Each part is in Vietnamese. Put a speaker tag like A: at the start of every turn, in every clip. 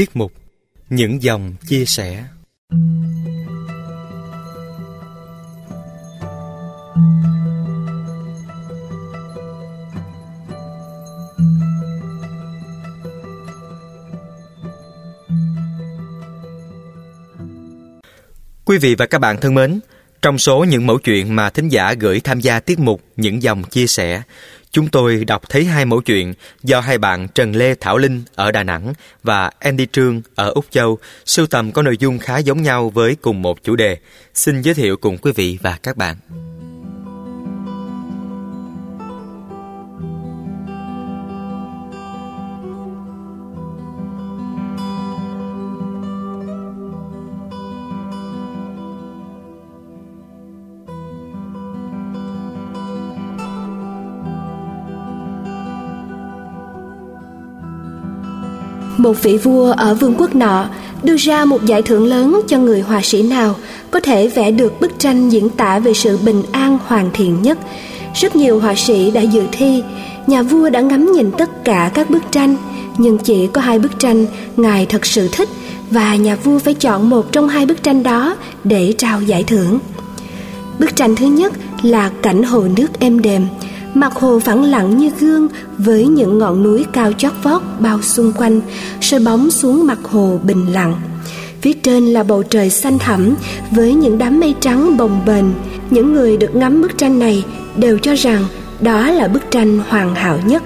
A: Tiết mục Những dòng chia sẻ. Quý vị và các bạn thân mến, trong số những mẫu chuyện mà thính giả gửi tham gia tiết mục Những dòng chia sẻ, chúng tôi đọc thấy hai mẫu chuyện do hai bạn Trần Lê Thảo Linh ở Đà Nẵng và Andy Trương ở Úc Châu sưu tầm có nội dung khá giống nhau với cùng một chủ đề. Xin giới thiệu cùng quý vị và các bạn.
B: Một vị vua ở vương quốc nọ đưa ra một giải thưởng lớn cho người họa sĩ nào có thể vẽ được bức tranh diễn tả về sự bình an hoàn thiện nhất. Rất nhiều họa sĩ đã dự thi. Nhà vua đã ngắm nhìn tất cả các bức tranh, nhưng chỉ có hai bức tranh ngài thật sự thích và nhà vua phải chọn một trong hai bức tranh đó để trao giải thưởng. Bức tranh thứ nhất là cảnh hồ nước êm đềm mặt hồ phẳng lặng như gương với những ngọn núi cao chót vót bao xung quanh, soi bóng xuống mặt hồ bình lặng. Phía trên là bầu trời xanh thẳm với những đám mây trắng bồng bềnh. Những người được ngắm bức tranh này đều cho rằng đó là bức tranh hoàn hảo nhất.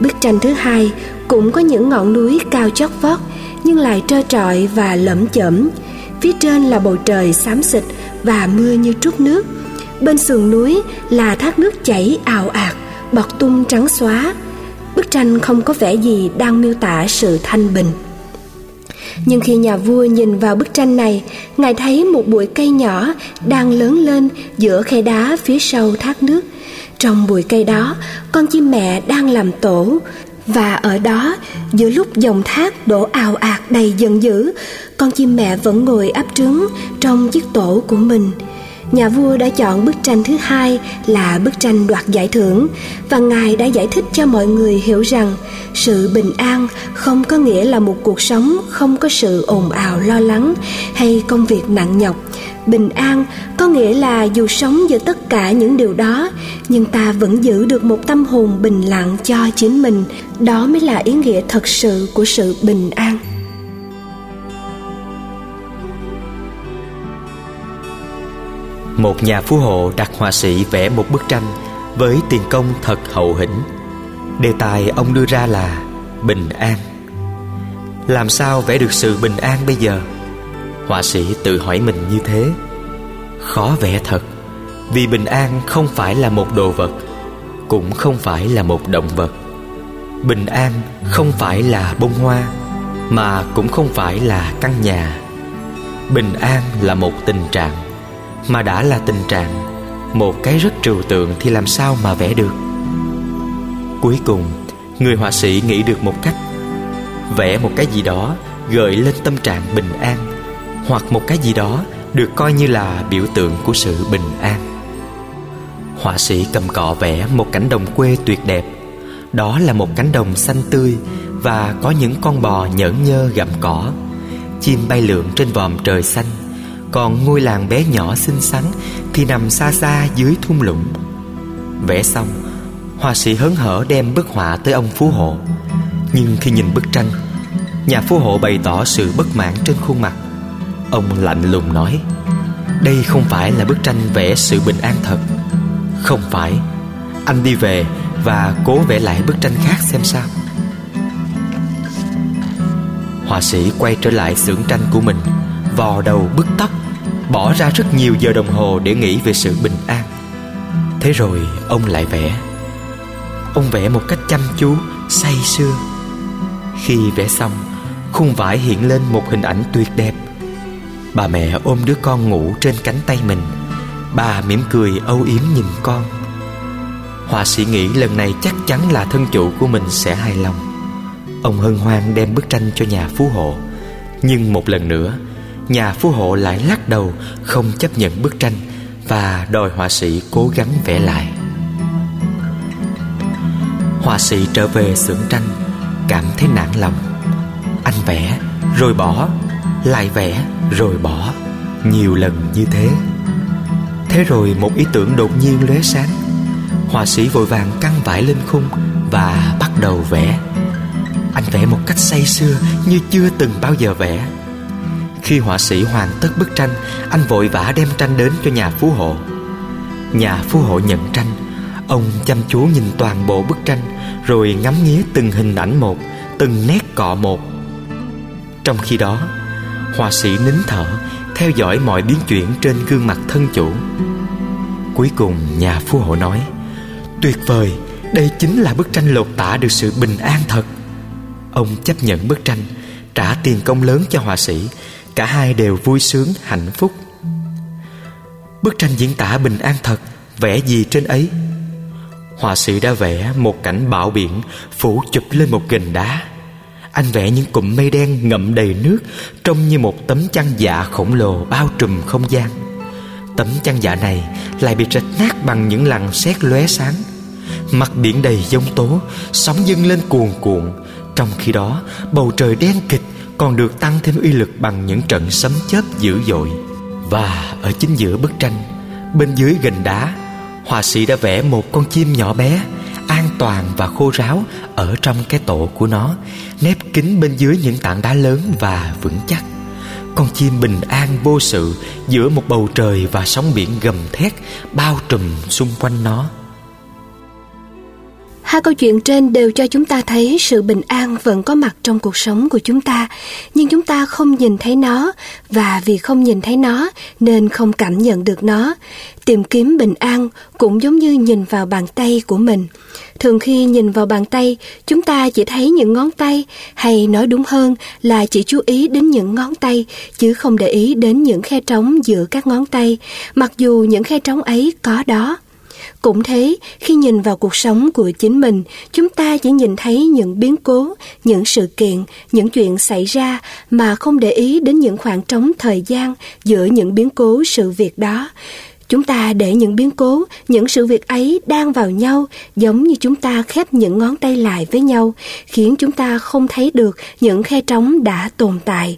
B: Bức tranh thứ hai cũng có những ngọn núi cao chót vót nhưng lại trơ trọi và lởm chởm. Phía trên là bầu trời xám xịt và mưa như trút nước bên sườn núi là thác nước chảy ào ạt, bọt tung trắng xóa. Bức tranh không có vẻ gì đang miêu tả sự thanh bình. Nhưng khi nhà vua nhìn vào bức tranh này, ngài thấy một bụi cây nhỏ đang lớn lên giữa khe đá phía sau thác nước. Trong bụi cây đó, con chim mẹ đang làm tổ, và ở đó, giữa lúc dòng thác đổ ào ạt đầy giận dữ, con chim mẹ vẫn ngồi áp trứng trong chiếc tổ của mình nhà vua đã chọn bức tranh thứ hai là bức tranh đoạt giải thưởng, và ngài đã giải thích cho mọi người hiểu rằng sự bình an không có nghĩa là một cuộc sống không có sự ồn ào lo lắng hay công việc nặng nhọc. Bình an có nghĩa là dù sống giữa tất cả những điều đó, nhưng ta vẫn giữ được một tâm hồn bình lặng cho chính mình. Đó mới là ý nghĩa thật sự của sự bình an.
A: Một nhà phú hộ đặt họa sĩ vẽ một bức tranh với tiền công thật hậu hĩnh. Đề tài ông đưa ra là bình an. Làm sao vẽ được sự bình an bây giờ? Họa sĩ tự hỏi mình như thế. Khó vẽ thật, vì bình an không phải là một đồ vật, cũng không phải là một động vật. Bình an không phải là bông hoa, mà cũng không phải là căn nhà. Bình an là một tình trạng mà đã là tình trạng, một cái rất trừu tượng thì làm sao mà vẽ được. Cuối cùng, người họa sĩ nghĩ được một cách, vẽ một cái gì đó gợi lên tâm trạng bình an, hoặc một cái gì đó được coi như là biểu tượng của sự bình an. Họa sĩ cầm cọ vẽ một cảnh đồng quê tuyệt đẹp. Đó là một cánh đồng xanh tươi và có những con bò nhởn nhơ gặm cỏ, chim bay lượn trên vòm trời xanh còn ngôi làng bé nhỏ xinh xắn Thì nằm xa xa dưới thung lũng. Vẽ xong, Họa sĩ hớn hở đem bức họa tới ông Phú Hộ. Nhưng khi nhìn bức tranh, Nhà Phú Hộ bày tỏ sự bất mãn trên khuôn mặt. Ông lạnh lùng nói, Đây không phải là bức tranh vẽ sự bình an thật. Không phải. Anh đi về và cố vẽ lại bức tranh khác xem sao. Họa sĩ quay trở lại xưởng tranh của mình, Vò đầu bứt tóc. Bỏ ra rất nhiều giờ đồng hồ để nghĩ về sự bình an. Thế rồi ông lại vẽ. Ông vẽ một cách chăm chú, say sưa. Khi vẽ xong Khung vải hiện lên một hình ảnh tuyệt đẹp. Bà mẹ ôm đứa con ngủ trên cánh tay mình. Bà mỉm cười âu yếm nhìn con. Họa sĩ nghĩ lần này chắc chắn là thân chủ của mình sẽ hài lòng. Ông hân hoan đem bức tranh cho nhà phú hộ. Nhưng một lần nữa nhà phú hộ lại lắc đầu, không chấp nhận bức tranh, và đòi họa sĩ cố gắng vẽ lại. Họa sĩ trở về xưởng tranh, cảm thấy nản lòng. Anh anh vẽ, rồi bỏ. Lại vẽ, rồi bỏ. Nhiều lần như thế. Thế rồi một ý tưởng đột nhiên lóe sáng. Họa sĩ vội vàng căng vải lên khung và bắt đầu vẽ. Anh vẽ một cách say sưa như chưa từng bao giờ vẽ khi họa sĩ hoàn tất bức tranh, anh vội vã đem tranh đến cho nhà phú hộ. Nhà phú hộ nhận tranh, ông chăm chú nhìn toàn bộ bức tranh, rồi ngắm nghía từng hình ảnh một, từng nét cọ một. Trong khi đó, họa sĩ nín thở, theo dõi mọi biến chuyển trên gương mặt thân chủ. Cuối cùng, nhà phú hộ nói, tuyệt vời, đây chính là bức tranh lột tả được sự bình an thật. Ông chấp nhận bức tranh, trả tiền công lớn cho họa sĩ cả hai đều vui sướng, hạnh phúc. Bức tranh diễn tả bình an thật vẽ gì trên ấy? Họa sĩ đã vẽ một cảnh bão biển, phủ chụp lên một gành đá. Anh vẽ những cụm mây đen ngậm đầy nước, trông như một tấm chăn dạ khổng lồ bao trùm không gian. Tấm chăn dạ này lại bị rạch nát bằng những lằn sét lóe sáng. Mặt biển đầy giông tố, sóng dâng lên cuồn cuộn. Trong khi đó, bầu trời đen kịch còn được tăng thêm uy lực bằng những trận sấm chớp dữ dội. Và ở chính giữa bức tranh, bên dưới gành đá, họa sĩ đã vẽ một con chim nhỏ bé, an toàn và khô ráo ở trong cái tổ của nó, nép kín bên dưới những tảng đá lớn và vững chắc. Con chim bình an vô sự giữa một bầu trời và sóng biển gầm thét bao trùm xung quanh nó.
B: Hai câu chuyện trên đều cho chúng ta thấy sự bình an vẫn có mặt trong cuộc sống của chúng ta, nhưng chúng ta không nhìn thấy nó và vì không nhìn thấy nó nên không cảm nhận được nó. Tìm kiếm bình an cũng giống như nhìn vào bàn tay của mình. Thường khi nhìn vào bàn tay, chúng ta chỉ thấy những ngón tay, hay nói đúng hơn là chỉ chú ý đến những ngón tay, chứ không để ý đến những khe trống giữa các ngón tay, mặc dù những khe trống ấy có đó. Cũng thế, khi nhìn vào cuộc sống của chính mình, chúng ta chỉ nhìn thấy những biến cố, những sự kiện, những chuyện xảy ra mà không để ý đến những khoảng trống thời gian giữa những biến cố sự việc đó. Chúng ta để những biến cố, những sự việc ấy đang vào nhau giống như chúng ta khép những ngón tay lại với nhau, khiến chúng ta không thấy được những khe trống đã tồn tại.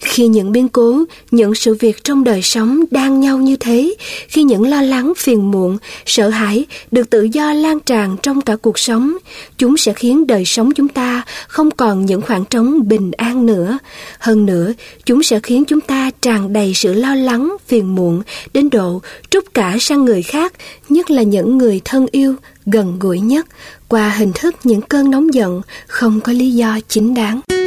B: Khi những biến cố, những sự việc trong đời sống đang nhau như thế, khi những lo lắng, phiền muộn, sợ hãi được tự do lan tràn trong cả cuộc sống, chúng sẽ khiến đời sống chúng ta không còn những khoảng trống bình an nữa. Hơn nữa, chúng sẽ khiến chúng ta tràn đầy sự lo lắng, phiền muộn, đến độ trút cả sang người khác, nhất là những người thân yêu, gần gũi nhất, qua hình thức những cơn nóng giận không có lý do chính đáng.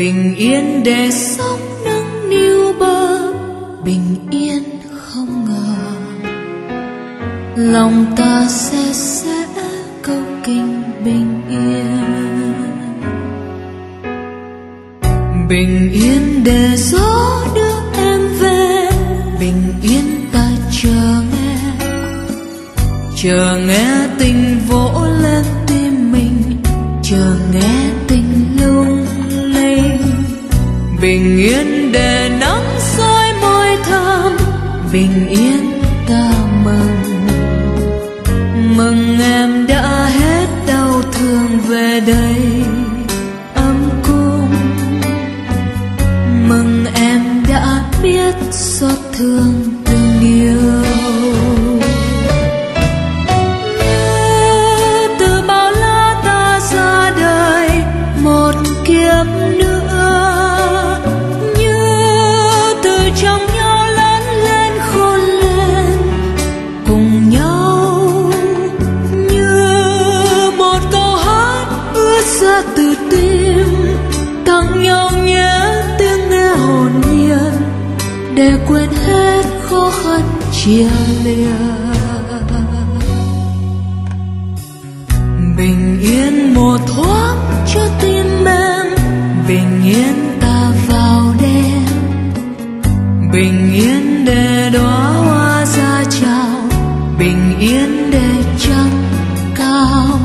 C: Bình yên để sống nâng niu bờ. Bình yên không ngờ, lòng ta sẽ sẽ câu kinh bình yên. Bình yên để gió đưa em về. Bình yên ta chờ nghe chờ nghe tình vỗ lên tim mình. Chờ nghe bình yên để nắng soi môi thơm, bình yên ta mừng mừng em đã hết đau thương về đây, ấm cung mừng em đã biết xót thương từng điều. Chia lìa bình yên một thoáng cho tim bình yên ta vào đêm. Bình yên để đóa hoa ra chào bình yên để trăng cao.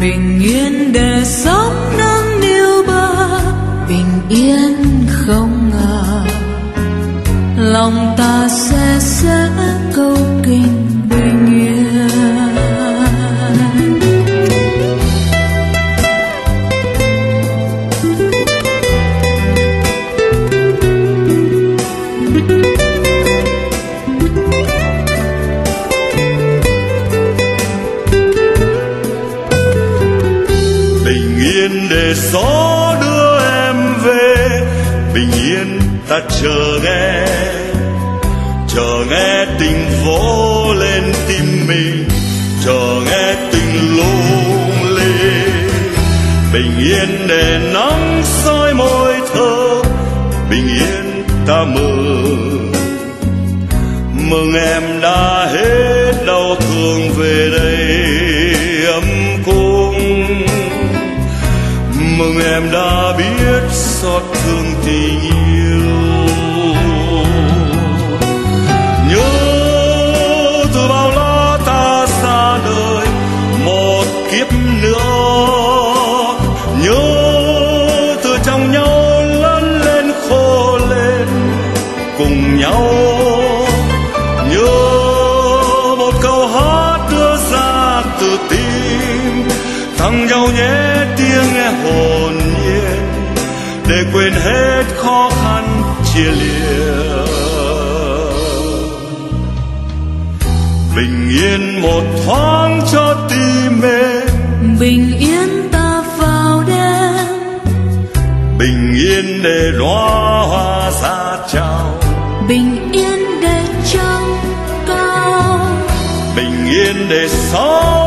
C: Bình yên để sóng nâng niu bờ. Bình yên không ngờ, lòng ta sẽ sẽ
D: để nắng soi môi thơ, bình yên ta mừng mừng em đã hết đau thương về đây ấm cung. Mừng em đã thăng nhau nhé tiếng nghe hồn nhiên để quên hết khó khăn chia lìa. Bình yên một thoáng cho tim em
C: bình yên ta vào đêm.
D: Bình yên để đóa hoa ra chào
C: bình yên để trăng cao.
D: Bình yên để bờ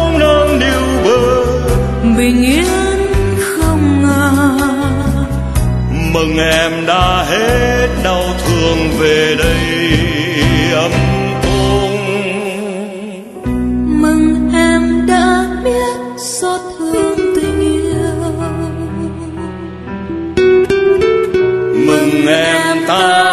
C: bình yên không ngờ.
D: Mừng em đã hết đau thương về đây ấm tung
C: mừng em đã biết xót thương tình yêu. Mừng em ta